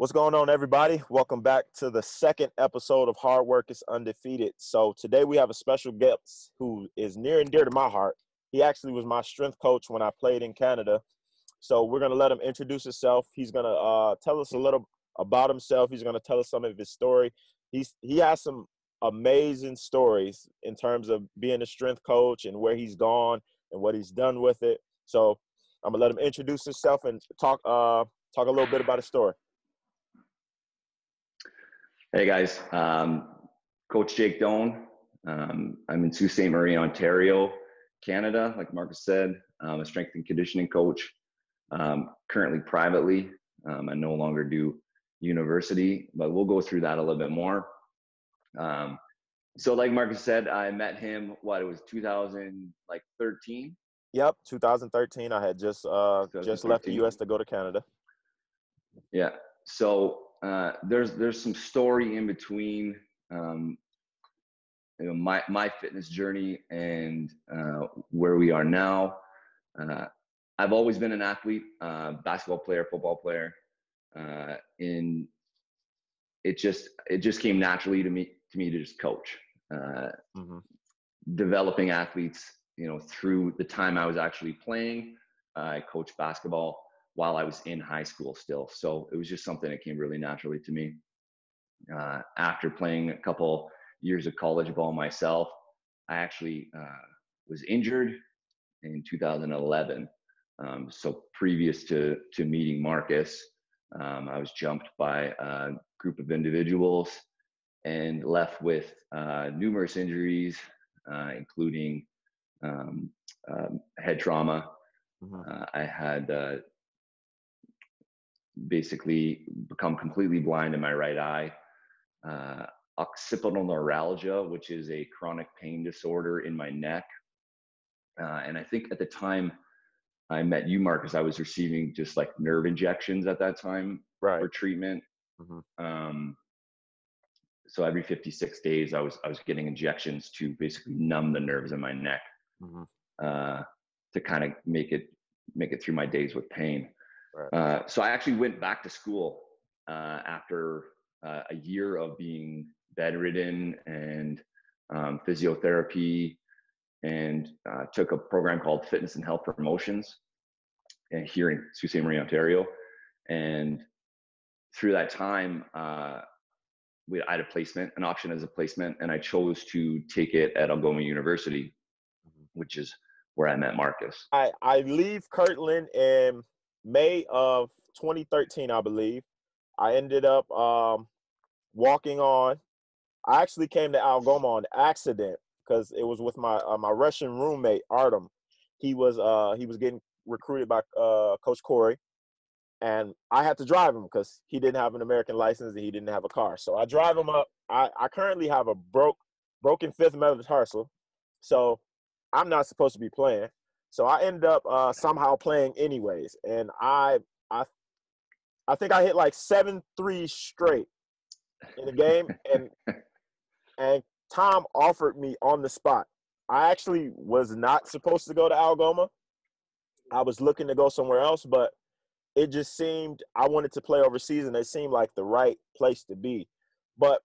What's going on, everybody? Welcome back to the second episode of Hard Work is Undefeated. So, today we have a special guest who is near and dear to my heart. He actually was my strength coach when I played in Canada. So, we're going to let him introduce himself. He's going to uh, tell us a little about himself. He's going to tell us some of his story. He's, he has some amazing stories in terms of being a strength coach and where he's gone and what he's done with it. So, I'm going to let him introduce himself and talk, uh, talk a little bit about his story. Hey guys, um, Coach Jake Doan. Um, I'm in Sault Ste. Marie, Ontario, Canada. Like Marcus said, I'm a strength and conditioning coach. Um, currently privately, um, I no longer do university, but we'll go through that a little bit more. Um, so, like Marcus said, I met him. What it was 2000 like 13. Yep, 2013. I had just uh, just left the U.S. to go to Canada. Yeah. So uh, there's there's some story in between um, you know my my fitness journey and uh, where we are now. Uh, I've always been an athlete, uh, basketball player, football player. Uh, in it just it just came naturally to me to me to just coach, mm-hmm. developing athletes. You know, through the time I was actually playing, I coached basketball while I was in high school still. So it was just something that came really naturally to me. Uh, after playing a couple years of college ball myself, I actually uh, was injured in 2011. Um, so previous to to meeting Marcus, um, I was jumped by a group of individuals and left with uh, numerous injuries, uh, including um, um head trauma. Mm-hmm. Uh, I had uh, basically become completely blind in my right eye. Uh, occipital neuralgia, which is a chronic pain disorder in my neck. Uh, and I think at the time I met you, Marcus, I was receiving just like nerve injections at that time right. for treatment. Mm-hmm. Um, so every 56 days, I was I was getting injections to basically numb the nerves in my neck mm-hmm. uh, to kind of make it make it through my days with pain. Right. Uh, so I actually went back to school uh, after uh, a year of being bedridden and um, physiotherapy and uh, took a program called Fitness and Health Promotions and here in Sault Ste. Marie, Ontario. And through that time, uh, we, I had a placement, an option as a placement, and I chose to take it at Algoma University, mm-hmm. which is where I met Marcus. I, I leave Kirtland and May of 2013, I believe. I ended up um, walking on. I actually came to Algoma on accident because it was with my uh, my Russian roommate Artem. He was uh, he was getting recruited by uh, Coach Corey, and I had to drive him because he didn't have an American license and he didn't have a car. So I drive him up. I, I currently have a broke broken fifth metatarsal, so I'm not supposed to be playing. So I ended up uh, somehow playing anyways, and I I I think I hit like seven three straight in the game, and and Tom offered me on the spot. I actually was not supposed to go to Algoma. I was looking to go somewhere else, but it just seemed I wanted to play overseas, and it seemed like the right place to be. But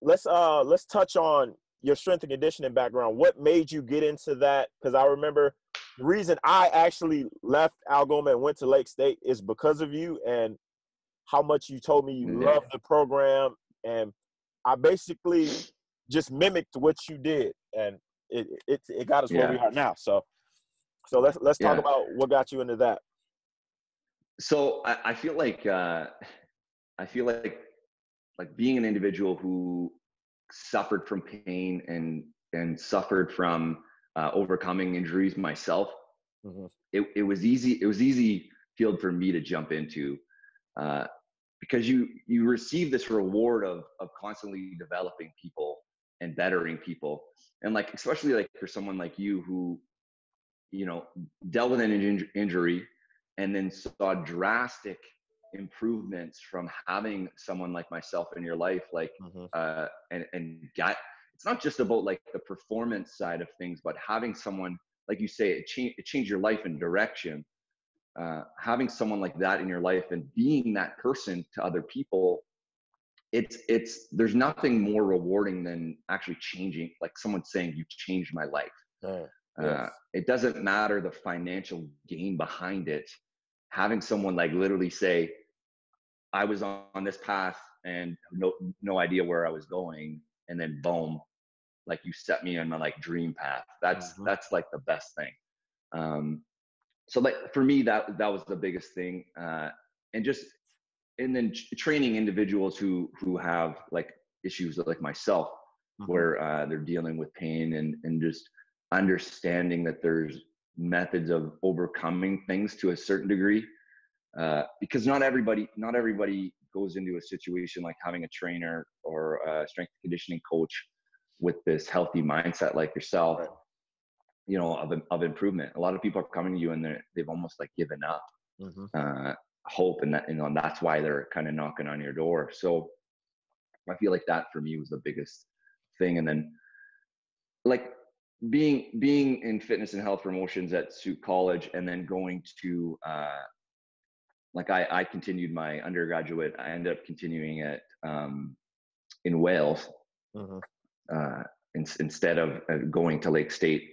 let's uh let's touch on your strength and conditioning background. What made you get into that? Because I remember the reason I actually left Algoma and went to Lake State is because of you and how much you told me you yeah. love the program. And I basically just mimicked what you did. And it it, it got us yeah. where we are now. So so let's let's talk yeah. about what got you into that. So I, I feel like uh, I feel like like being an individual who suffered from pain and and suffered from uh, overcoming injuries myself. Mm-hmm. It, it was easy. It was easy field for me to jump into uh, because you you receive this reward of of constantly developing people and bettering people, and like especially like for someone like you who you know dealt with an in- injury and then saw drastic improvements from having someone like myself in your life like mm-hmm. uh and and got it's not just about like the performance side of things, but having someone, like you say, it, cha- it changed your life and direction. uh, having someone like that in your life and being that person to other people it's it's there's nothing more rewarding than actually changing like someone saying you changed my life Yeah. uh, it doesn't matter the financial gain behind it having someone like literally say i was on, on this path and no no idea where i was going and then boom like you set me on my like dream path that's Mhm. that's like the best thing um so like for me that that was the biggest thing uh and just and then training individuals who who have like issues like myself Mhm. where uh, they're dealing with pain and and just understanding that there's methods of overcoming things to a certain degree uh, because not everybody not everybody goes into a situation like having a trainer or a strength conditioning coach with this healthy mindset like yourself Right. you know of, of improvement a lot of people are coming to you and they're, they've almost like given up Mhm. uh, hope and that you know that's why they're kind of knocking on your door so i feel like that for me was the biggest thing and then like being being in fitness and health promotions at Sault College and then going to uh like I I continued my undergraduate I ended up continuing it um in Wales Mhm. Uh in, instead of uh, going to Lake State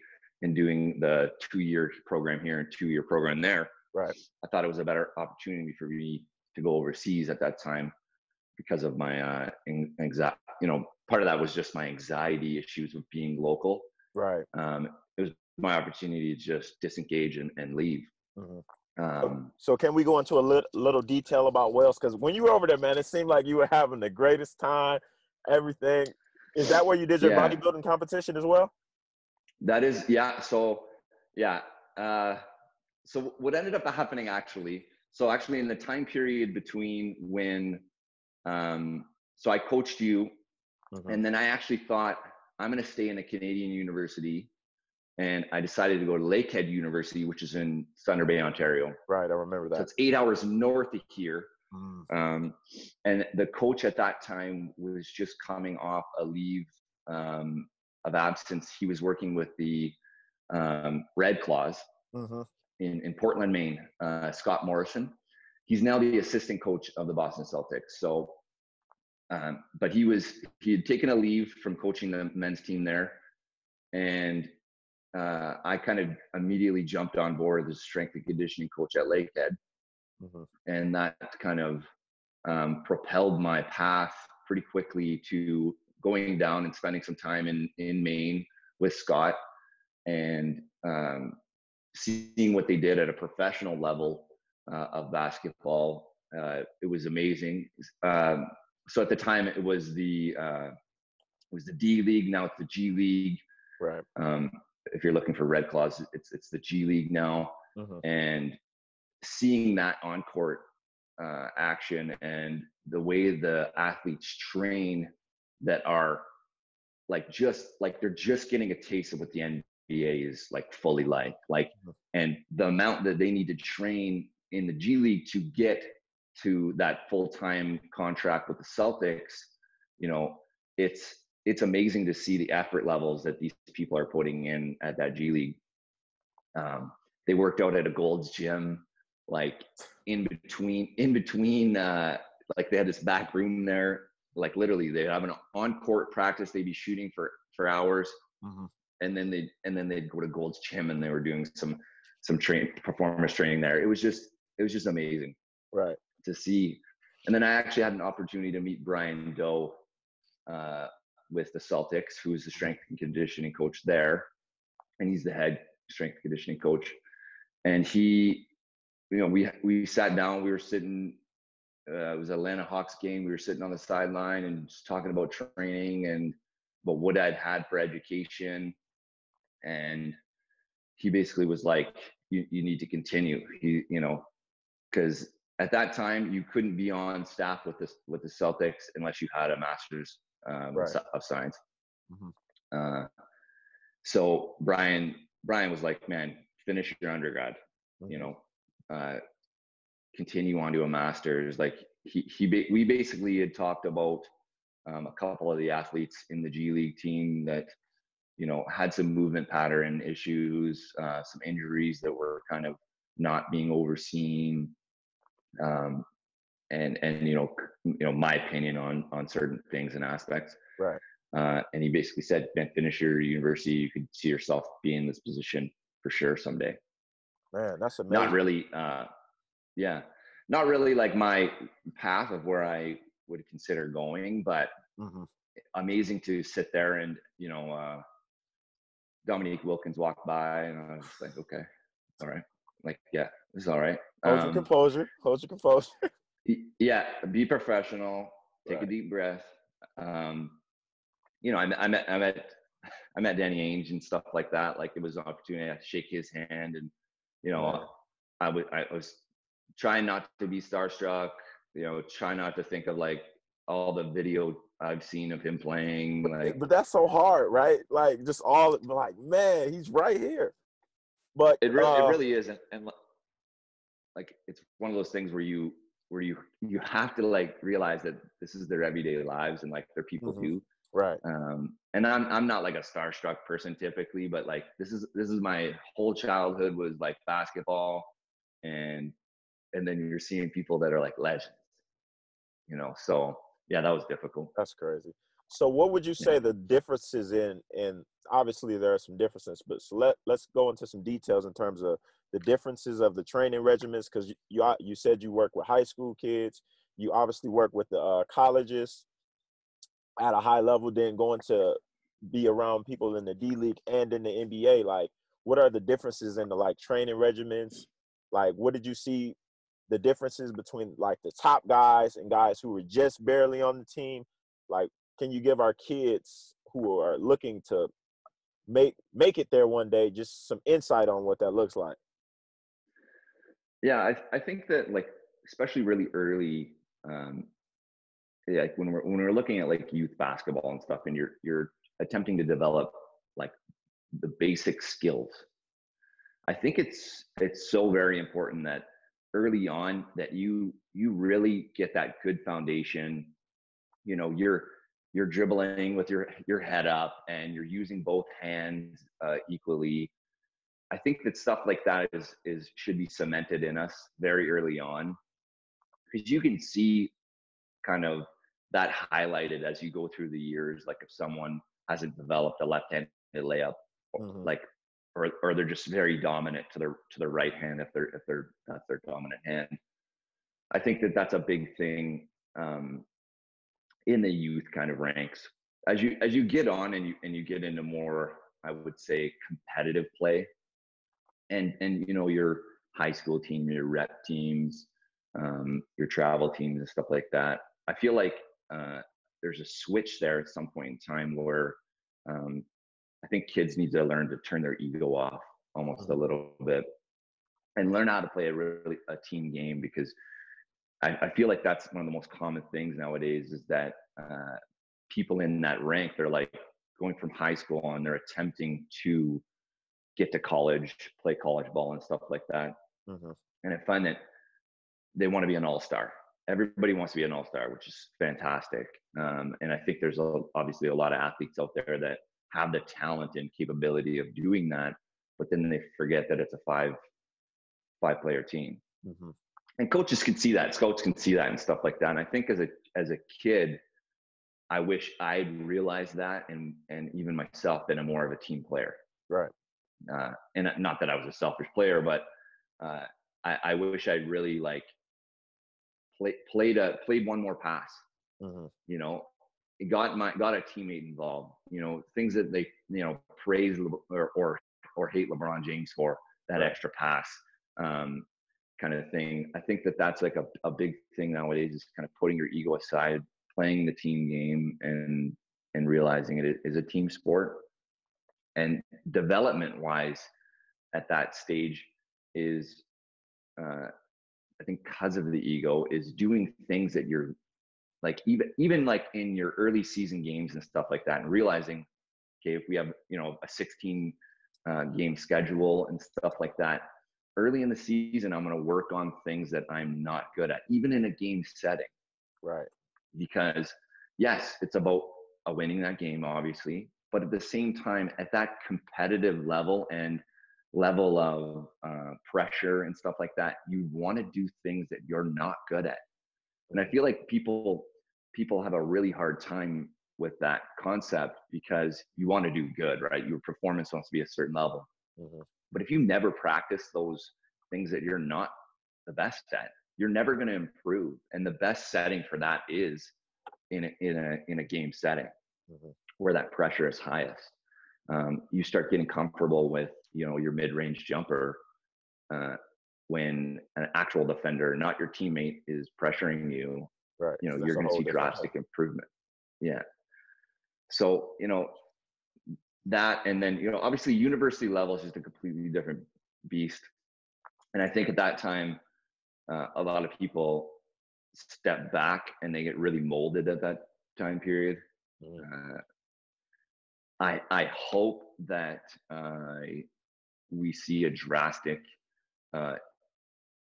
and doing the 2 year program here and 2 year program there Right. I thought it was a better opportunity for me to go overseas at that time because of my uh anxiety you know part of that was just my anxiety issues with being local Right. um, it was my opportunity to just disengage and, and leave. Mhm. Um, So can we go into a little, little detail about Wales? Because when you were over there, man, it seemed like you were having the greatest time. Everything. Is that where you did your Yeah. bodybuilding competition as well? that is, yeah. So, yeah. Uh, so what ended up happening actually, so actually in the time period between when, um, so I coached you, Mhm. and then I actually thought I'm going to stay in a Canadian university, and I decided to go to Lakehead University, which is in Thunder Bay, Ontario. Right. I remember So that. it's eight hours north of here. Mm. Um, and the coach at that time was just coming off a leave um, of absence. He was working with the um, Red Claws Mhm. in, in Portland, Maine, uh, Scott Morrison. He's now the assistant coach of the Boston Celtics. So, um, but he was, he had taken a leave from coaching the men's team there. And uh, I kind of immediately jumped on board as strength and conditioning coach at Lakehead Mhm. and that kind of um, propelled my path pretty quickly to going down and spending some time in in Maine with Scott and um, seeing what they did at a professional level uh, of basketball. Uh, it was amazing. Um, so at the time, it was the uh, it was the D League. Now it's the G League. Right. Um, if you're looking for Red Claws, it's it's the G League now Mhm. and seeing that on court uh, action and the way the athletes train that are like just like they're just getting a taste of what the NBA is like fully like like Mhm. and the amount that they need to train in the G League to get to that full-time contract with the Celtics you know it's it's amazing to see the effort levels that these people are putting in at that G League um, they worked out at a Gold's Gym, like in between, in between, uh, like they had this back room there. Like literally, they have an on-court practice. They'd be shooting for for hours, Mhm. and then they and then they'd go to Gold's Gym and they were doing some some train performance training there. It was just it was just amazing Right. to see. And then I actually had an opportunity to meet Bryan Doo uh, with the Celtics, who is the strength and conditioning coach there, and he's the head strength and conditioning coach. And he, you know, we we sat down. We were sitting. Uh, it was Atlanta Hawks game. We were sitting on the sideline and just talking about training and about what I'd had for education. And he basically was like, "You you need to continue." He, you know, because at that time you couldn't be on staff with this with the Celtics unless you had a master's um, Right. of science. Mhm. Uh, so Brian Brian was like, "Man, finish your undergrad. You Mhm. know, uh, continue on to a master's." Like he he ba- we basically had talked about um, a couple of the athletes in the G League team that you know had some movement pattern issues, uh, some injuries that were kind of not being overseen, um, and and you know you know my opinion on on certain things and aspects. Right. Uh, and he basically said, "Ben, finish your university. You could see yourself being in this position for sure someday." Man, that's amazing. Not really. Uh, yeah, not really like my path of where I would consider going, but mm-hmm. amazing to sit there and you know uh, Dominique Wilkins walked by, and I was like, okay, all right, like yeah, it's all right. Hold um, your composure. Hold your composure. yeah, be professional. Take right. a deep breath. Um, you know, I, I met I met I met Danny Ainge and stuff like that. Like it was an opportunity to shake his hand, and you know. I was I was trying not to be starstruck. You know, try not to think of like all the video I've seen of him playing. Like, but that's so hard, right? Like, just all like, man, he's right here. But it really, uh, it really is, and, and like, it's one of those things where you where you you have to like realize that this is their everyday lives and like they're people mm-hmm. too. Right. Um, and I'm I'm not like a starstruck person typically, but like this is this is my whole childhood was like basketball, and and then you're seeing people that are like legends, you know. So yeah, that was difficult. That's crazy. So what would you say yeah. the differences in in obviously there are some differences, but so let let's go into some details in terms of the differences of the training regimens because you, you you said you work with high school kids, you obviously work with the uh, colleges at a high level, then going to be around people in the D League and in the NBA. Like, what are the differences in the like training regimens? Like, what did you see the differences between like the top guys and guys who were just barely on the team like can you give our kids who are looking to make make it there one day just some insight on what that looks like yeah i, I think that like especially really early um like when we're when we're looking at like youth basketball and stuff and you're you're attempting to develop like the basic skills i think it's it's so very important that early on that you you really get that good foundation. You know you're you're dribbling with your your head up and you're using both hands uh, equally. I think that stuff like that is is should be cemented in us very early on because you can see kind of that highlighted as you go through the years like if someone hasn't developed a left-handed layup mm-hmm. like or or they're just very dominant to their to their right hand if they're if they're that's their dominant hand. I think that that's a big thing um, in the youth kind of ranks. As you as you get on and you and you get into more, I would say, competitive play, and and you know your high school team, your rep teams, um, your travel teams, and stuff like that. I feel like uh, there's a switch there at some point in time where um, I think kids need to learn to turn their ego off almost a mm-hmm. little bit and learn how to play a really a team game because I, I feel like that's one of the most common things nowadays is that uh, people in that rank they're like going from high school on they're attempting to get to college play college ball and stuff like that mm-hmm. and i find that they want to be an all-star everybody wants to be an all-star which is fantastic um, and i think there's a, obviously a lot of athletes out there that have the talent and capability of doing that, but then they forget that it's a five five player team. Mm-hmm. And coaches can see that, scouts can see that and stuff like that. And I think as a as a kid, I wish I'd realized that and and even myself been a more of a team player. Right. Uh, and not that I was a selfish player, but uh, I, I wish I'd really like play, played a played one more pass. Mm-hmm. You know, got my got a teammate involved. You know, things that they you know praise or or, or hate LeBron James for that extra pass um, kind of thing. I think that that's like a, a big thing nowadays is kind of putting your ego aside, playing the team game, and and realizing it is a team sport. And development wise, at that stage, is uh, I think because of the ego, is doing things that you're like even even like in your early season games and stuff like that and realizing okay if we have you know a 16 uh, game schedule and stuff like that early in the season i'm going to work on things that i'm not good at even in a game setting. Right. Because yes it's about a winning that game obviously but at the same time at that competitive level and level of uh, pressure and stuff like that, you want to do things that you're not good at. And I feel like people people have a really hard time with that concept because you want to do good, right? Your performance wants to be a certain level. Mm-hmm. But if you never practice those things that you're not the best at, you're never going to improve. And the best setting for that is in a, in a, in a game setting mm-hmm. where that pressure is highest. Um, you start getting comfortable with, you know, your mid-range jumper uh, when an actual defender, not your teammate, is pressuring you. Right. You know, you're going to see drastic improvement. Yeah. So, you know, that and then, you know, obviously university level is just a completely different beast. And I think at that time, uh, a lot of people step back and they get really molded at that time period. Mm. Uh, I I hope that uh, we see a drastic uh,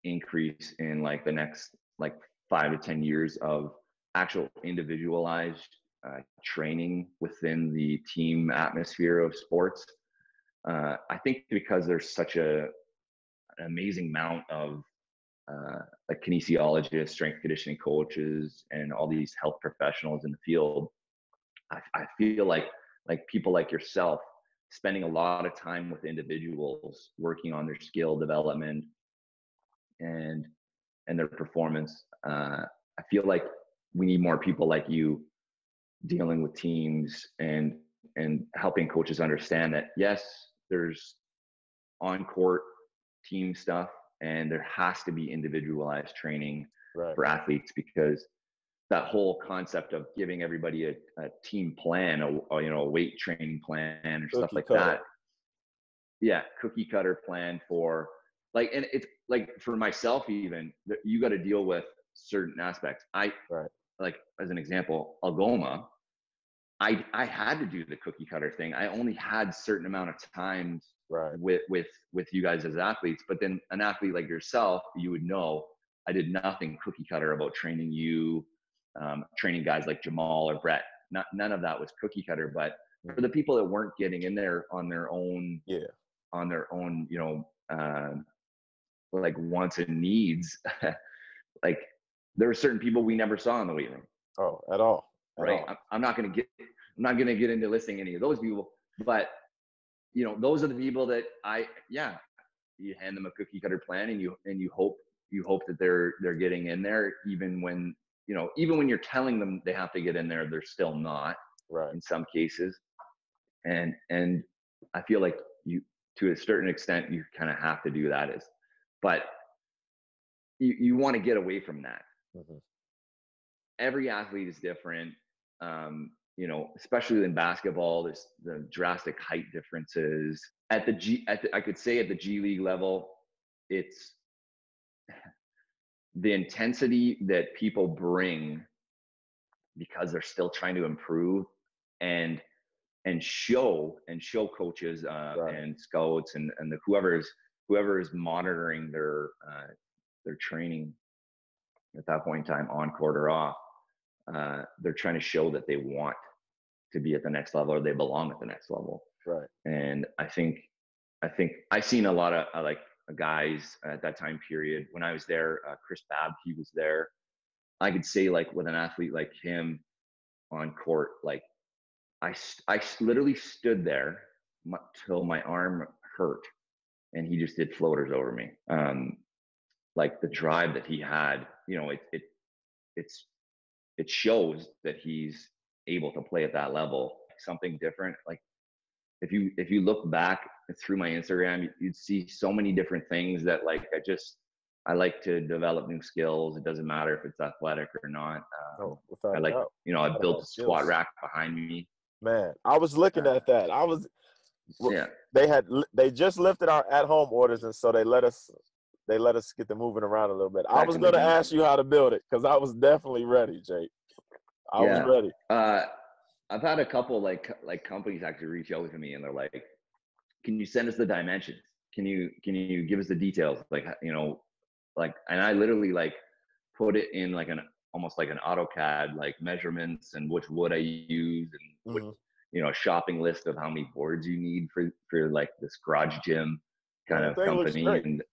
increase in like the next like five to ten years of actual individualized uh, training within the team atmosphere of sports. Uh, I think because there's such a an amazing amount of uh, like kinesiologists, strength conditioning coaches, and all these health professionals in the field. I, I feel like like people like yourself spending a lot of time with individuals working on their skill development and and their performance uh, i feel like we need more people like you dealing with teams and and helping coaches understand that yes there's on court team stuff and there has to be individualized training right. for athletes because that whole concept of giving everybody a, a team plan, a, a, you know a weight training plan or cookie stuff like cutter. that. Yeah, cookie cutter plan for like, and it's like for myself even you got to deal with certain aspects. I right. like as an example, Algoma. I I had to do the cookie cutter thing. I only had certain amount of times right. with with with you guys as athletes, but then an athlete like yourself, you would know I did nothing cookie cutter about training you um, training guys like Jamal or Brett. Not, none of that was cookie cutter, but for the people that weren't getting in there on their own, yeah, on their own, you know, uh, like wants and needs, like there were certain people we never saw in the weight room. Oh, at all. At right. All. I'm not going to get, I'm not going to get into listing any of those people, but you know, those are the people that I, yeah, you hand them a cookie cutter plan and you, and you hope, you hope that they're, they're getting in there even when you know, even when you're telling them they have to get in there, they're still not. Right. In some cases, and and I feel like you, to a certain extent, you kind of have to do that. Is, but you you want to get away from that. Mm-hmm. Every athlete is different. Um, you know, especially in basketball, there's the drastic height differences. At the G, at the, I could say at the G League level, it's the intensity that people bring because they're still trying to improve and and show and show coaches uh, right. and scouts and and the whoever is whoever is monitoring their uh, their training at that point in time on court or off uh, they're trying to show that they want to be at the next level or they belong at the next level right and i think i think i've seen a lot of uh, like guys at that time period. When I was there, uh, Chris Babb, he was there. I could say like with an athlete like him on court, like I, I literally stood there till my arm hurt and he just did floaters over me. Um, like the drive that he had, you know, it, it, it's, it shows that he's able to play at that level. Something different. Like if you, if you look back through my Instagram, you'd see so many different things that like I just I like to develop new skills. It doesn't matter if it's athletic or not. Um, oh, I like doubt. you know I built a squat rack behind me. Man, I was looking uh, at that. I was yeah. They had they just lifted our at home orders, and so they let us they let us get the moving around a little bit. I was going to ask you how to build it because I was definitely ready, Jake. I yeah. was ready. Uh, I've had a couple like like companies actually reach out to me, and they're like, can you send us the dimensions? Can you can you give us the details? Like you know, like and I literally like put it in like an almost like an AutoCAD like measurements and which wood I use and mm-hmm. what, you know shopping list of how many boards you need for for like this garage gym. kind of company. And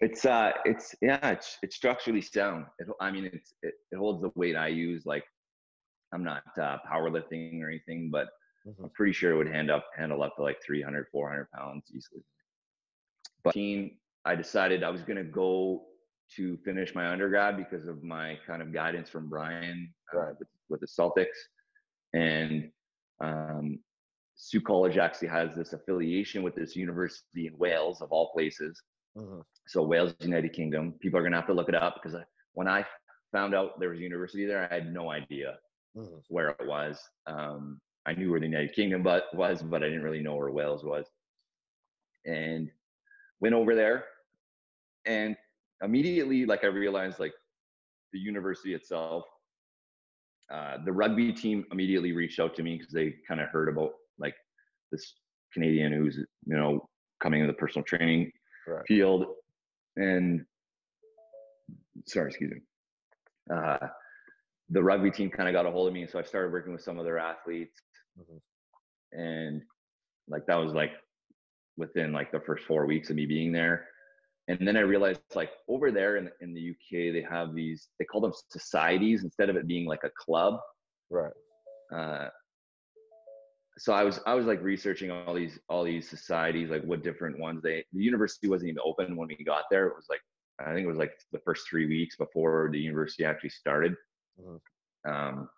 it's uh, it's yeah, it's it's structurally sound. It, I mean, it's it, it holds the weight I use. Like, I'm not uh, powerlifting or anything, but mm-hmm. I'm pretty sure it would hand up handle up to like 300, 400 pounds easily. But I decided I was gonna go to finish my undergrad because of my kind of guidance from Brian uh, right. with, with, the Celtics. And um, Sault College actually has this affiliation with this university in Wales, of all places. Mm-hmm. So Wales, United Kingdom. People are gonna have to look it up because when I found out there was a university there, I had no idea mm-hmm. where it was. Um, I knew where the United Kingdom but was, but I didn't really know where Wales was. And went over there, and immediately like i realized like the university itself uh, the rugby team immediately reached out to me because they kind of heard about like this canadian who's you know coming in the personal training right. field and sorry excuse me uh, the rugby team kind of got a hold of me so i started working with some of their athletes mm-hmm. and like that was like within like the first four weeks of me being there and then I realized like over there in, in the UK, they have these, they call them societies instead of it being like a club. Right. Uh, so I was, I was like researching all these, all these societies, like what different ones they, the university wasn't even open when we got there. It was like, I think it was like the first three weeks before the university actually started. Mm-hmm. Um,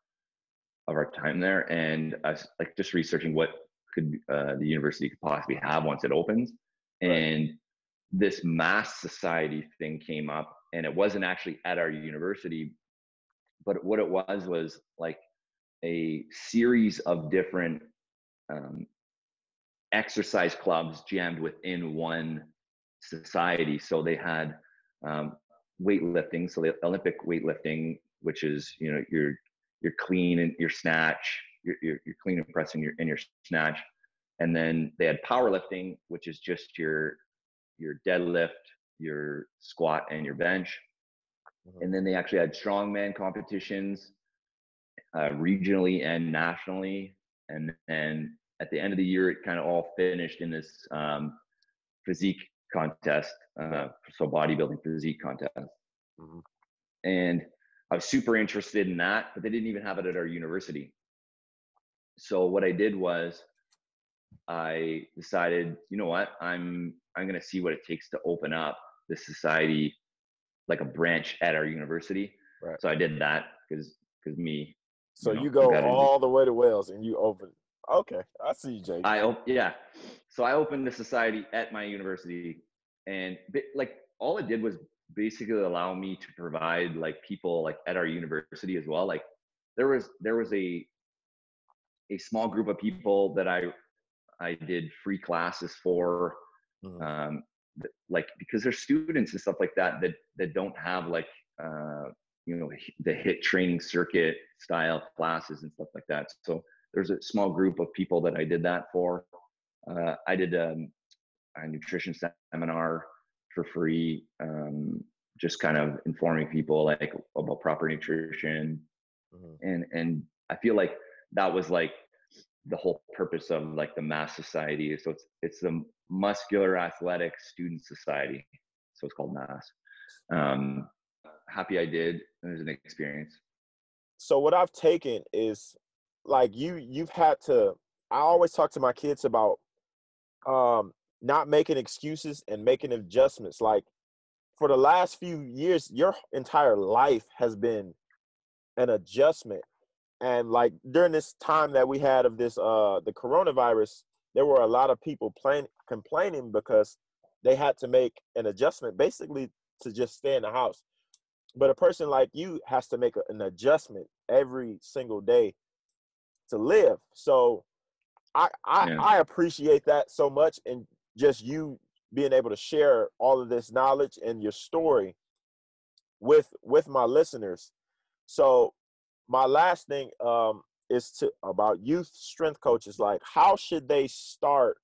of our time there. And I was like just researching what could uh, the university could possibly have once it opens. Right. And this mass society thing came up and it wasn't actually at our university but what it was was like a series of different um, exercise clubs jammed within one society so they had um, weightlifting so the olympic weightlifting which is you know your your clean and your snatch your, your, your clean and pressing your and your snatch and then they had powerlifting which is just your your deadlift, your squat, and your bench. Mm-hmm. And then they actually had strongman competitions uh, regionally and nationally. And then at the end of the year, it kind of all finished in this um, physique contest, uh, so bodybuilding physique contest. Mm-hmm. And I was super interested in that, but they didn't even have it at our university. So what I did was I decided, you know what, I'm I'm going to see what it takes to open up the society like a branch at our university. Right. So I did that because because me. So you, know, you go all the way to Wales and you open. Okay, I see you, Jake. I op- yeah. So I opened the society at my university, and like all it did was basically allow me to provide like people like at our university as well. Like there was there was a a small group of people that I I did free classes for mm-hmm. um, like because there's students and stuff like that that that don't have like uh, you know the HIIT training circuit style classes and stuff like that so there's a small group of people that i did that for uh, i did um, a nutrition seminar for free um, just kind of informing people like about proper nutrition. Mm-hmm. and and i feel like that was like the whole purpose of like the mass society. So it's it's the muscular athletic student society. So it's called mass. Um happy i did. It was an experience. So what i've taken is like you you've had to i always talk to my kids about um not making excuses and making adjustments like for the last few years your entire life has been an adjustment and like during this time that we had of this uh the coronavirus there were a lot of people playing complaining because they had to make an adjustment basically to just stay in the house but a person like you has to make an adjustment every single day to live so i i, yeah. I appreciate that so much and just you being able to share all of this knowledge and your story with with my listeners so my last thing um, is to about youth strength coaches. Like, how should they start?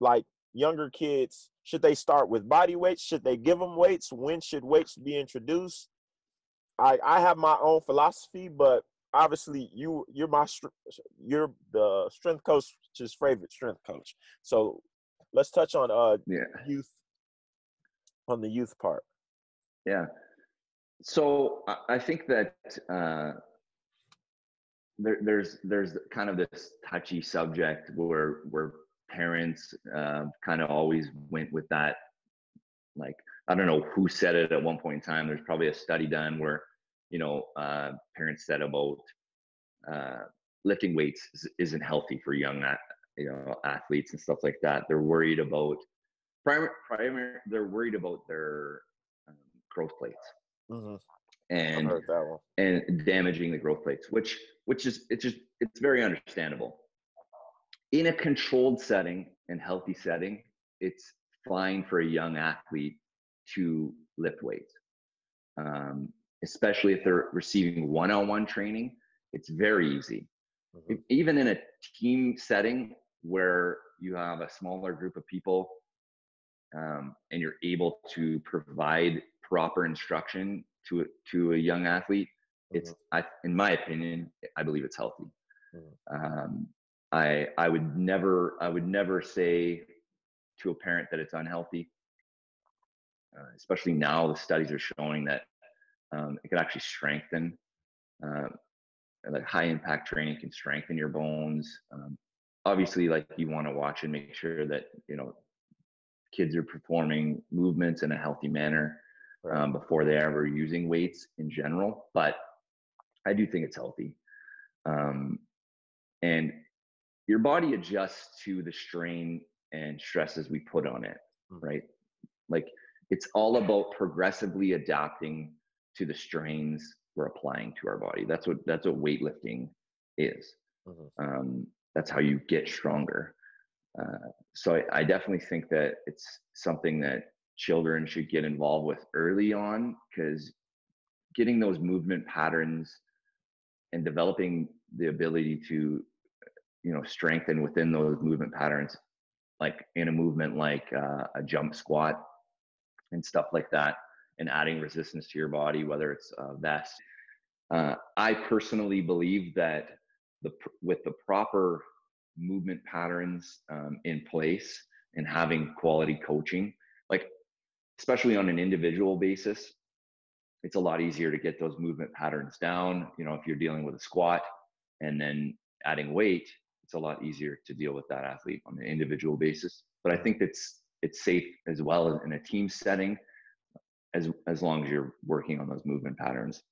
Like younger kids, should they start with body weights? Should they give them weights? When should weights be introduced? I I have my own philosophy, but obviously you you're my you're the strength coach's favorite strength coach. So let's touch on uh yeah youth on the youth part. Yeah. So I think that uh, there, there's there's kind of this touchy subject where where parents uh, kind of always went with that. Like I don't know who said it at one point in time. There's probably a study done where you know uh, parents said about uh, lifting weights isn't healthy for young you know athletes and stuff like that. They're worried about primary, primary they're worried about their um, growth plates Mm-hmm. and heard that one. and damaging the growth plates, which which is it's just it's very understandable. In a controlled setting and healthy setting, it's fine for a young athlete to lift weights, um, especially if they're receiving one-on-one training. It's very easy. Mhm. E- Even in a team setting where you have a smaller group of people um, and you're able to provide proper instruction to a, to a young athlete, it's I, in my opinion, I believe it's healthy. Mhm. Um, I I would never I would never say to a parent that it's unhealthy. Uh, especially now, the studies are showing that um, it could actually strengthen. Uh, like high impact training can strengthen your bones. Um, obviously, like you want to watch and make sure that you know kids are performing movements in a healthy manner um, before they're ever using weights in general. But I do think it's healthy. Um, and your body adjusts to the strain and stresses we put on it, Mm. right? Like it's all about progressively adapting to the strains we're applying to our body. That's what that's what weightlifting is. Mhm. Um, that's how you get stronger. Uh, so I, I definitely think that it's something that children should get involved with early on because getting those movement patterns and developing the ability to you know strengthen within those movement patterns like in a movement like uh, a jump squat and stuff like that and adding resistance to your body whether it's a vest uh, i personally believe that the with the proper movement patterns um, in place and having quality coaching like especially on an individual basis it's a lot easier to get those movement patterns down you know if you're dealing with a squat and then adding weight it's a lot easier to deal with that athlete on an individual basis. But i think it's it's safe as well in a team setting as as long as you're working on those movement patterns.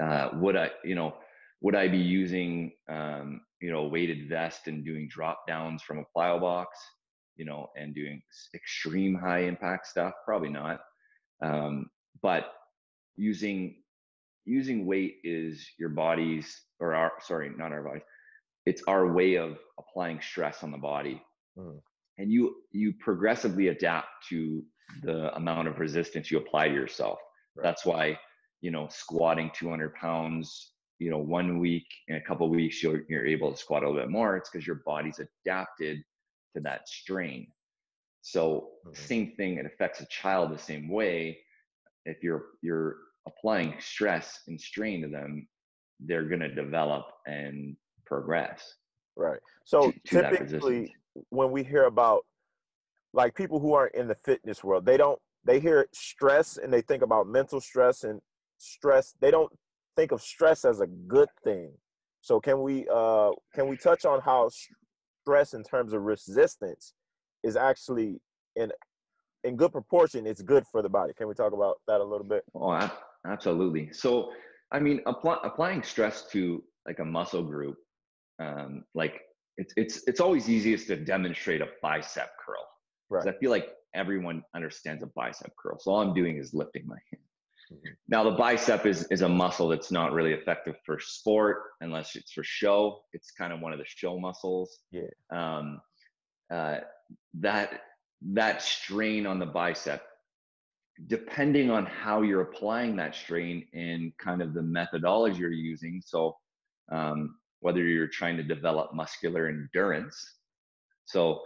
Uh, would i you know would i be using um, you know a weighted vest and doing drop downs from a plyo box you know and doing extreme high impact stuff probably not um, but using using weight is your body's or our sorry not our body it's our way of applying stress on the body Mhm. and you you progressively adapt to the amount of resistance you apply to yourself Right. that's why you know squatting 200 pounds you know one week in a couple of weeks you're, you're able to squat a little bit more it's because your body's adapted to that strain so Mhm. same thing it affects a child the same way if you're you're applying stress and strain to them they're going to develop and progress Right. So to, to typically, when we hear about like people who aren't in the fitness world, they don't they hear stress and they think about mental stress and stress. They don't think of stress as a good thing. So can we uh can we touch on how stress in terms of resistance is actually in in good proportion? It's good for the body. Can we talk about that a little bit? Oh, absolutely. So, I mean, apply, applying stress to like a muscle group, um, like it's it's it's always easiest to demonstrate a bicep curl. Right. I feel like everyone understands a bicep curl. So all I'm doing is lifting my hand. Now the bicep is is a muscle that's not really effective for sport unless it's for show. It's kind of one of the show muscles. Yeah. Um, uh, that that strain on the bicep depending on how you're applying that strain and kind of the methodology you're using. So, um, whether you're trying to develop muscular endurance, so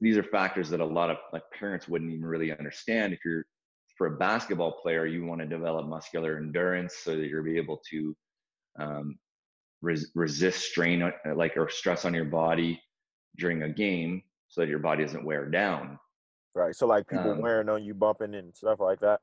these are factors that a lot of like parents wouldn't even really understand. If you're for a basketball player, you want to develop muscular endurance so that you're be able to um, res- resist strain, like or stress on your body during a game. so that your body doesn't wear down. Right. So like people Um, wearing on you, bumping and stuff like that.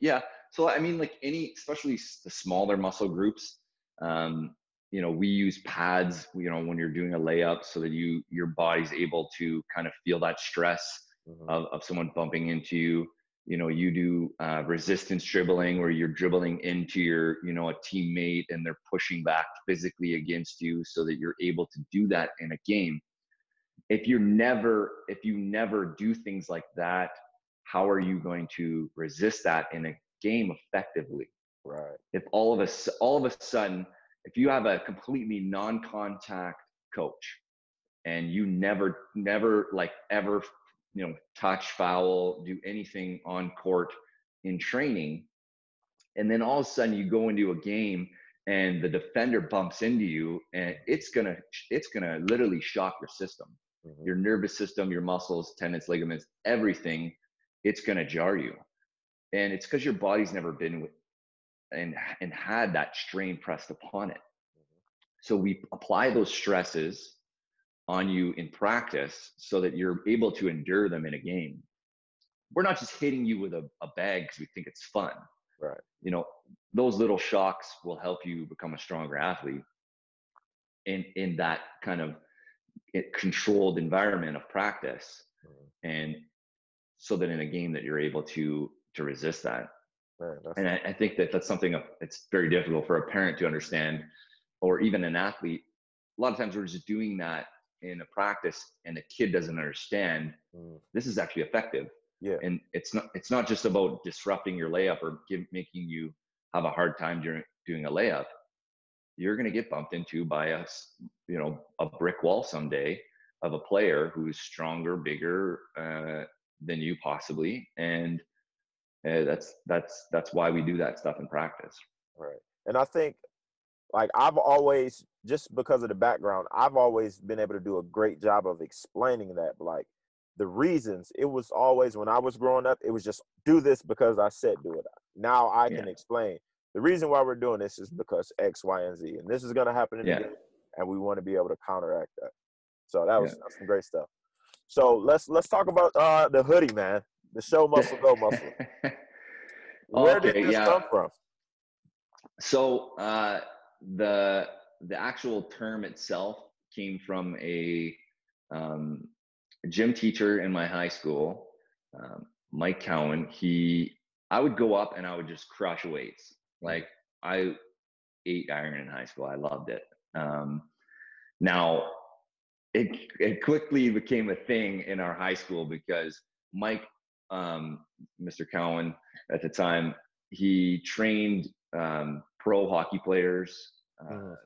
Yeah. So I mean, like any, especially the smaller muscle groups, um, you know, we use pads. You know, when you're doing a layup, so that you your body's able to kind of feel that stress Mhm. of, of someone bumping into you. You know, you do uh, resistance dribbling where you're dribbling into your, you know, a teammate and they're pushing back physically against you so that you're able to do that in a game. If you're never, if you never do things like that, how are you going to resist that in a game effectively? Right. If all of us all of a sudden, if you have a completely non-contact coach and you never, never like ever you know touch foul do anything on court in training and then all of a sudden you go into a game and the defender bumps into you and it's gonna it's gonna literally shock your system. Mhm. your nervous system your muscles tendons ligaments everything it's gonna jar you. And it's because your body's never been with and and had that strain pressed upon it. So we apply those stresses on you in practice so that you're able to endure them in a game. We're not just hitting you with a, a bag because we think it's fun. Right. You know, those little shocks will help you become a stronger athlete in in that kind of controlled environment of practice Mhm. and so that in a game that you're able to to resist that that's, and I, I think that that's something of- it's very difficult for a parent to understand or even an athlete a lot of times we're just doing that in a practice and the kid doesn't understand mm, this is actually effective. Yeah. and it's not it's not just about disrupting your layup or give, making you have a hard time during doing a layup. You're going to get bumped into by a you know a brick wall someday of a player who's stronger bigger uh, than you possibly. And uh, that's that's that's why we do that stuff in practice. Right. And I think like I've always just because of the background, I've always been able to do a great job of explaining that like the reasons it was always when I was growing up, it was just do this because I said do it. Now I can explain the reason why we're doing this is because X, Y, and Z. And this is gonna happen in Yeah. game, and we want to be able to counteract that. So that was Yeah. that's some great stuff. So let's let's talk about uh the hoodie, man. The show muscle go muscle. Where did Okay, this yeah. come from? So uh, the the actual term itself came from a um, gym teacher in my high school, um, Mike Cowan. He I would go up and I would just crush weights. Like I ate iron in high school. I loved it. Um, now it it quickly became a thing in our high school because Mike, um, Mr. Cowan at the time, he trained um, pro hockey players, uh, Mhm.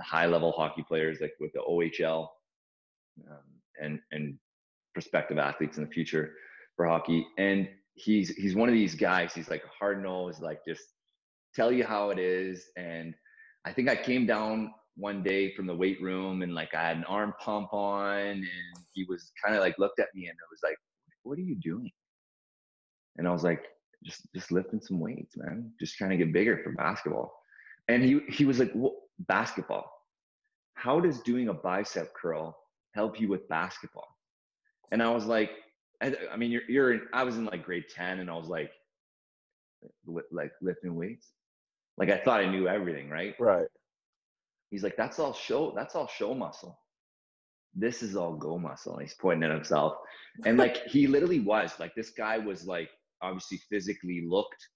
high level hockey players like with the OHL, um, and and prospective athletes in the future for hockey. And he's he's one of these guys. He's like hard nosed, like just tell you how it is. And I think I came down one day from the weight room and like I had an arm pump on, and he was kind of like looked at me and it was like, "What are you doing?" And I was like, "Just just lifting some weights, man. Just trying to get bigger for basketball." And he he was like, "What basketball? How does doing a bicep curl help you with basketball?" And I was like, I, I mean, you're you're in, I was in like grade ten, and I was like, li- like lifting weights. Like I thought I knew everything, right? Right. He's like, that's all show, that's all show muscle. This is all go muscle. And he's pointing at himself. And like he literally was like this guy was like obviously physically looked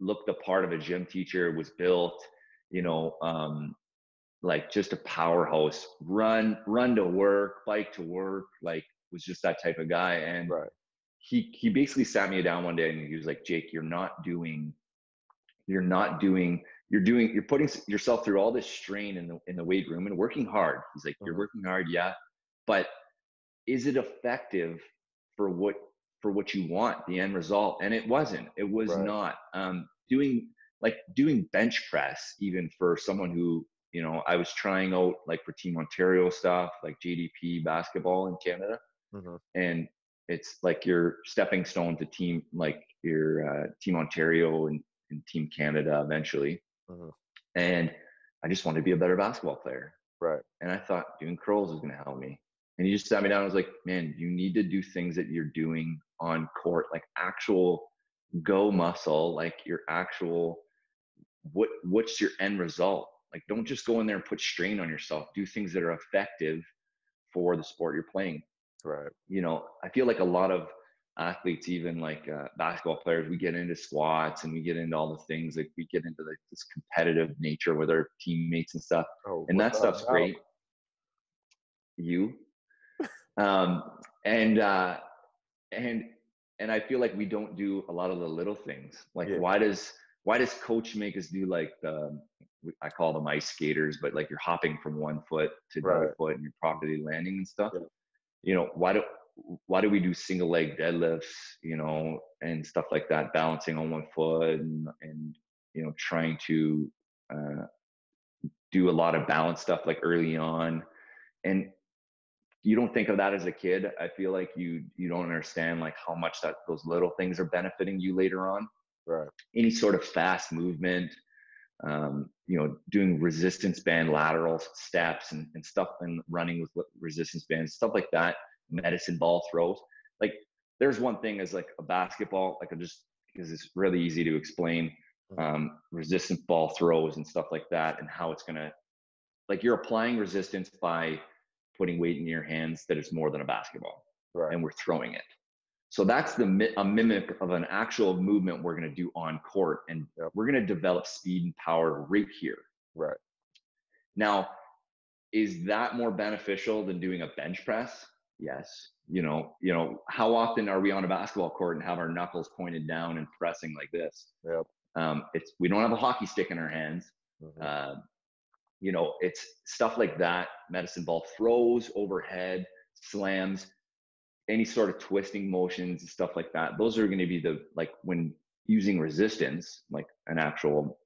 looked the part of a gym teacher, was built, you know, um, like just a powerhouse, run, run to work, bike to work, like was just that type of guy. And Right. he he basically sat me down one day and he was like, Jake, you're not doing, you're not doing, you're doing, you're putting yourself through all this strain in the in the weight room and working hard. He's like, you're Mhm. working hard, yeah, but is it effective for what for what you want, the end result? And it wasn't. It was Right. not. Um, doing like doing bench press, even for someone who you know, I was trying out like for Team Ontario stuff, like JDP basketball in Canada Mhm. and it's like your stepping stone to team like your uh, team ontario and, and team canada eventually Mhm. and i just wanted to be a better basketball player Right. and i thought doing curls was going to help me And he just sat me down and was like, man, you need to do things that you're doing on court, like actual go muscle, like your actual what what's your end result? Like don't just go in there and put strain on yourself. Do things that are effective for the sport you're playing. Right. You know, I feel like a lot of athletes, even like uh, basketball players, we get into squats and we get into all the things like we get into like this competitive nature with our teammates and stuff. Oh, and that stuff's great. You. um, and uh, and and I feel like we don't do a lot of the little things. Like yeah. why does why does coach make us do like the I call them ice skaters, but like you're hopping from one foot to the right. other foot and you're properly landing and stuff. Yeah. You know, why do why do we do single leg deadlifts, you know, and stuff like that, balancing on one foot and and you know, trying to uh, do a lot of balance stuff like early on. And you don't think of that as a kid. I feel like you you don't understand like how much that those little things are benefiting you later on. Right. Any sort of fast movement, um, you know, doing resistance band lateral steps and, and stuff and running with resistance bands, stuff like that, medicine ball throws. Like there's one thing as like a basketball, like I just because it's really easy to explain mm-hmm. um, resistance ball throws and stuff like that and how it's gonna like you're applying resistance by putting weight in your hands that is more than a basketball. Right. And we're throwing it. So that's the a mimic of an actual movement we're going to do on court, and yep. we're going to develop speed and power right here. Right. Now, is that more beneficial than doing a bench press? Yes. You know, you know, how often are we on a basketball court and have our knuckles pointed down and pressing like this? Yep. Um, it's we don't have a hockey stick in our hands. Mm-hmm. Uh, you know, it's stuff like that. Medicine ball throws overhead, slams, any sort of twisting motions and stuff like that. Those are going to be the like when using resistance, like an actual,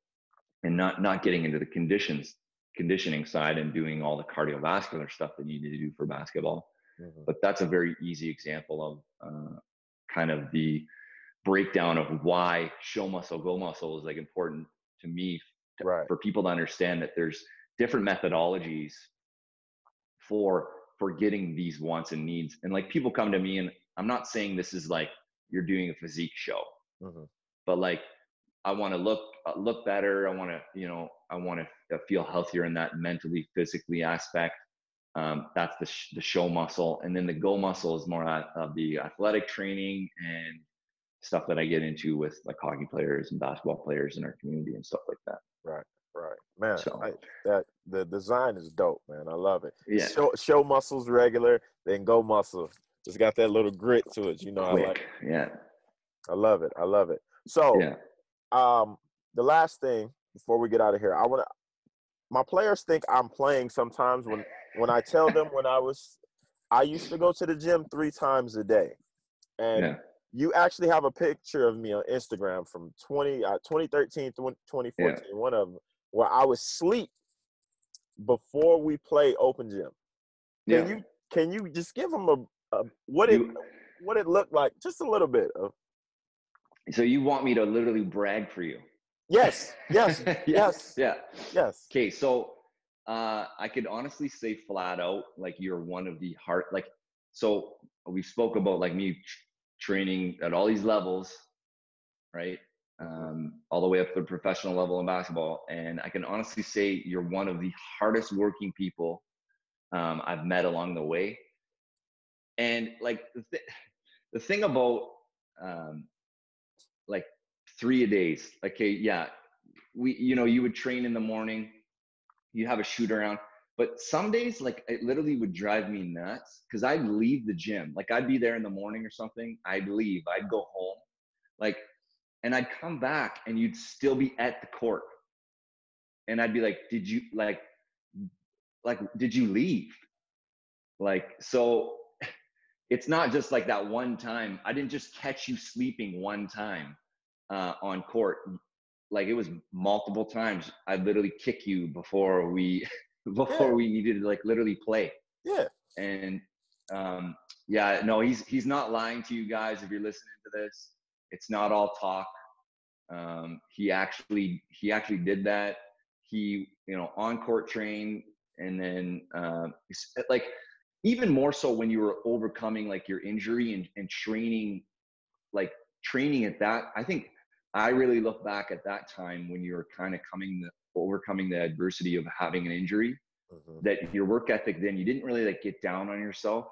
and not not getting into the conditions conditioning side and doing all the cardiovascular stuff that you need to do for basketball. Mm-hmm. But that's a very easy example of uh, kind of the breakdown of why show muscle, go muscle is like important to me right. for people to understand that there's different methodologies for for getting these wants and needs. And like people come to me, and I'm not saying this is like you're doing a physique show, mm-hmm. but like I want to look uh, look better. I want to you know I want to feel healthier in that mentally, physically aspect. Um, that's the sh- the show muscle, and then the go muscle is more of the athletic training and stuff that I get into with like hockey players and basketball players in our community and stuff like that. Right. Right, man. So, I, that the design is dope, man. I love it. Yeah. Show, show muscles regular, then go muscle. It's got that little grit to it. You know, Quick. I like. It. Yeah. I love it. I love it. So, yeah. um, the last thing before we get out of here, I want to. My players think I'm playing sometimes when when I tell them when I was, I used to go to the gym three times a day, and. Yeah you actually have a picture of me on Instagram from 20, uh, 2013, 2014, yeah. one of them, where I would sleep before we play open gym. Can yeah. you can you just give them a, a what it what it looked like? Just a little bit of so you want me to literally brag for you? Yes yes yes yeah. yes. Okay so uh i could honestly say flat out like you're one of the heart like so we spoke about like me training at all these levels right um, all the way up to the professional level in basketball. And I can honestly say you're one of the hardest working people um, I've met along the way. And like the, th- the thing about um, like three a days, okay, yeah, we, you know, you would train in the morning, you have a shoot around, but some days, like it literally would drive me nuts because I'd leave the gym. Like I'd be there in the morning or something. I'd leave. I'd go home. Like and I'd come back and you'd still be at the court. And I'd be like, did you like like did you leave? Like so it's not just like that one time. I didn't just catch you sleeping one time uh, on court. Like it was multiple times. I literally kick you before we before yeah. we needed to like literally play. Yeah. And um yeah, no, he's he's not lying to you guys if you're listening to this it's not all talk. Um, he actually he actually did that. He you know on court train and then uh, like even more so when you were overcoming like your injury and, and training like training at that i think i really look back at that time when you were kind of coming the overcoming the adversity of having an injury mm-hmm. that your work ethic then you didn't really like get down on yourself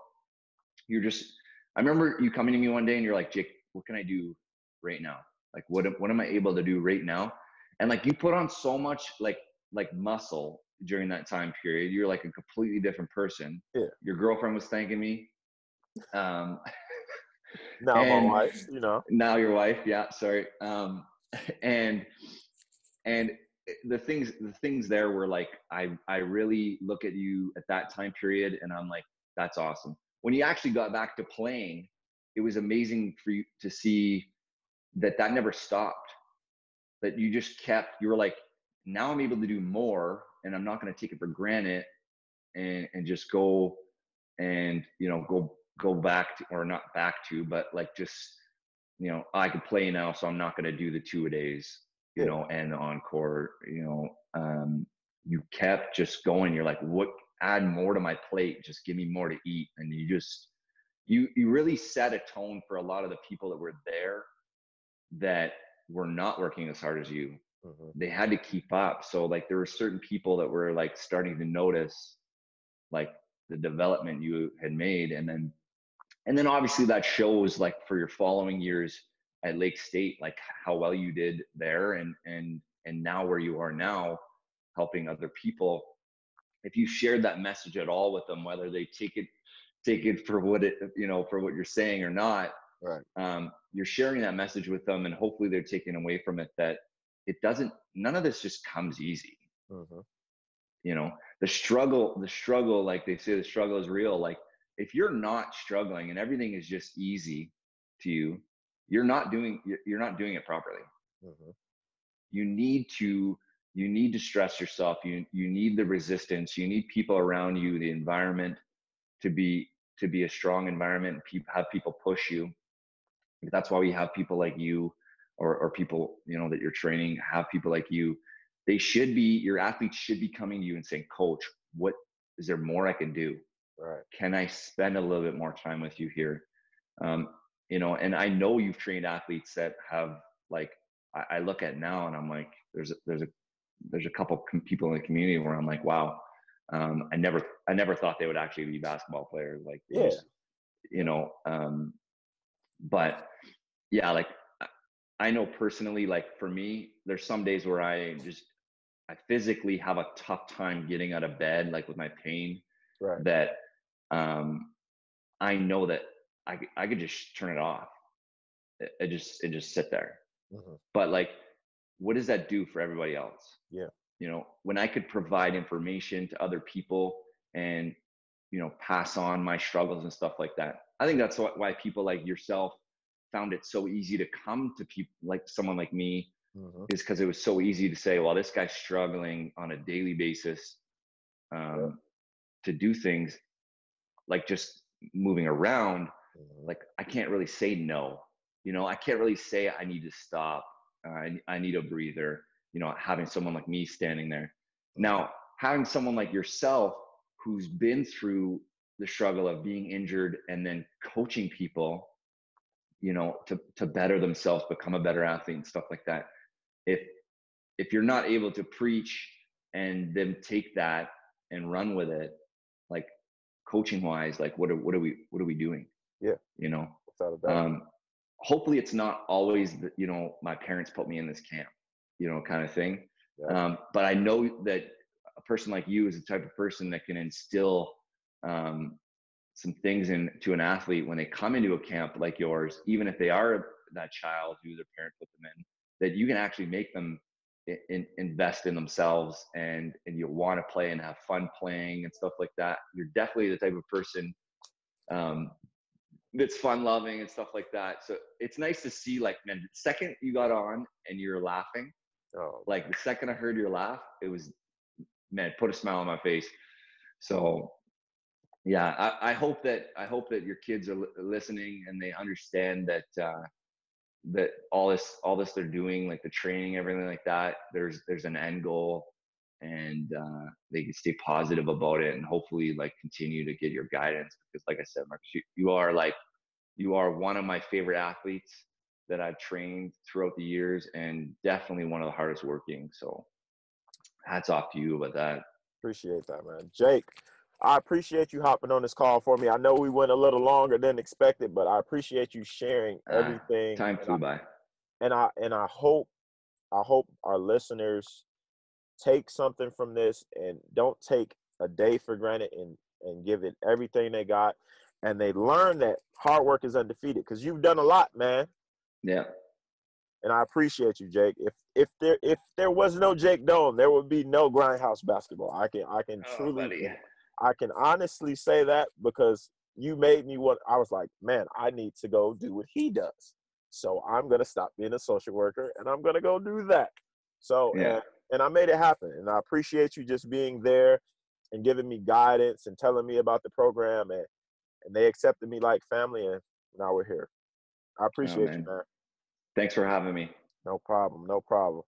you're just i remember you coming to me one day and you're like jake what can i do right now like what, what am i able to do right now and like you put on so much like like muscle during that time period. You're like a completely different person. Yeah. Your girlfriend was thanking me. Um, now my wife, you know. Now your wife, yeah. Sorry. Um, and and the things the things there were like I I really look at you at that time period and I'm like that's awesome. When you actually got back to playing, it was amazing for you to see that that never stopped. That you just kept. You were like, now I'm able to do more and I'm not going to take it for granted and and just go and you know go go back to or not back to but like just you know I could play now so I'm not going to do the two a days you know and the encore you know um you kept just going you're like what add more to my plate just give me more to eat and you just you you really set a tone for a lot of the people that were there that were not working as hard as you mm-hmm. they had to keep up. So like there were certain people that were like starting to notice like the development you had made and then and then obviously that shows like for your following years at lake state like how well you did there and and and now where you are now helping other people. If you shared that message at all with them whether they take it take it for what it you know for what you're saying or not right. um, you're sharing that message with them and hopefully they're taking away from it that it doesn't none of this just comes easy. Mm-hmm. you know the struggle the struggle like they say the struggle is real. Like if you're not struggling and everything is just easy to you you're not doing you're not doing it properly. Mm-hmm. you need to you need to stress yourself. You you need the resistance. You need people around you the environment to be to be a strong environment and have people push you that's why we have people like you or, or people you know that you're training have people like you. They should be your athletes should be coming to you and saying coach what is there more i can do? Right. Can i spend a little bit more time with you here? Um, you know and i know you've trained athletes that have like I, I look at now and i'm like there's a, there's a there's a couple people in the community where i'm like wow. Um, i never i never thought they would actually be basketball players like yeah. you know um, but yeah like I know personally, like for me, there's some days where I just I physically have a tough time getting out of bed, like with my pain. Right. That um, I know that I I could just turn it off. It, it just it just sit there. Mm-hmm. But like, what does that do for everybody else? Yeah. You know, when I could provide information to other people and you know pass on my struggles and stuff like that. I think that's why people like yourself found it so easy to come to people like someone like me mm-hmm. is because it was so easy to say, well, this guy's struggling on a daily basis um, yeah. to do things like just moving around. Mm-hmm. Like I can't really say no. You know, I can't really say I need to stop. Uh, I, I need a breather. You know, having someone like me standing there. Now, having someone like yourself who's been through the struggle of being injured and then coaching people you know to to better themselves become a better athlete and stuff like that. If if you're not able to preach and then take that and run with it like coaching wise like what are what are we what are we doing? Yeah. You know? Um hopefully it's not always the, you know my parents put me in this camp you know kind of thing. Yeah. um but i know that a person like you is the type of person that can instill um some things into an athlete when they come into a camp like yours, even if they are that child who their parent put them in, that you can actually make them in, invest in themselves and and you want to play and have fun playing and stuff like that. You're definitely the type of person um, that's fun loving and stuff like that. So it's nice to see like man, the second you got on and you're laughing, oh, like the second I heard your laugh, it was man, put a smile on my face. So yeah I, I, hope that i hope that your kids are listening and they understand that uh that all this all this they're doing like the training everything like that there's there's an end goal and uh, they can stay positive about it and hopefully like continue to get your guidance because like i said marcus you, you are like you are one of my favorite athletes that i've trained throughout the years and definitely one of the hardest working so hats off to you about that appreciate that man jake I appreciate you hopping on this call for me. I know we went a little longer than expected, but I appreciate you sharing ah, everything. Uh, time flew by. And I and I hope I hope our listeners take something from this and don't take a day for granted and and give it everything they got and they learn that hard work is undefeated because you've done a lot man yeah and i appreciate you jake if if there if there was no jake Doan, there would be no grindhouse basketball i can i can oh, truly buddy. i can honestly say that because you made me what i was like man i need to go do what he does so i'm going to stop being a social worker and i'm going to go do that so yeah and I made it happen. And I appreciate you just being there and giving me guidance and telling me about the program and and they accepted me like family and now we're here. I oh, appreciate oh, you, man. Thanks for having me. No problem. No problem.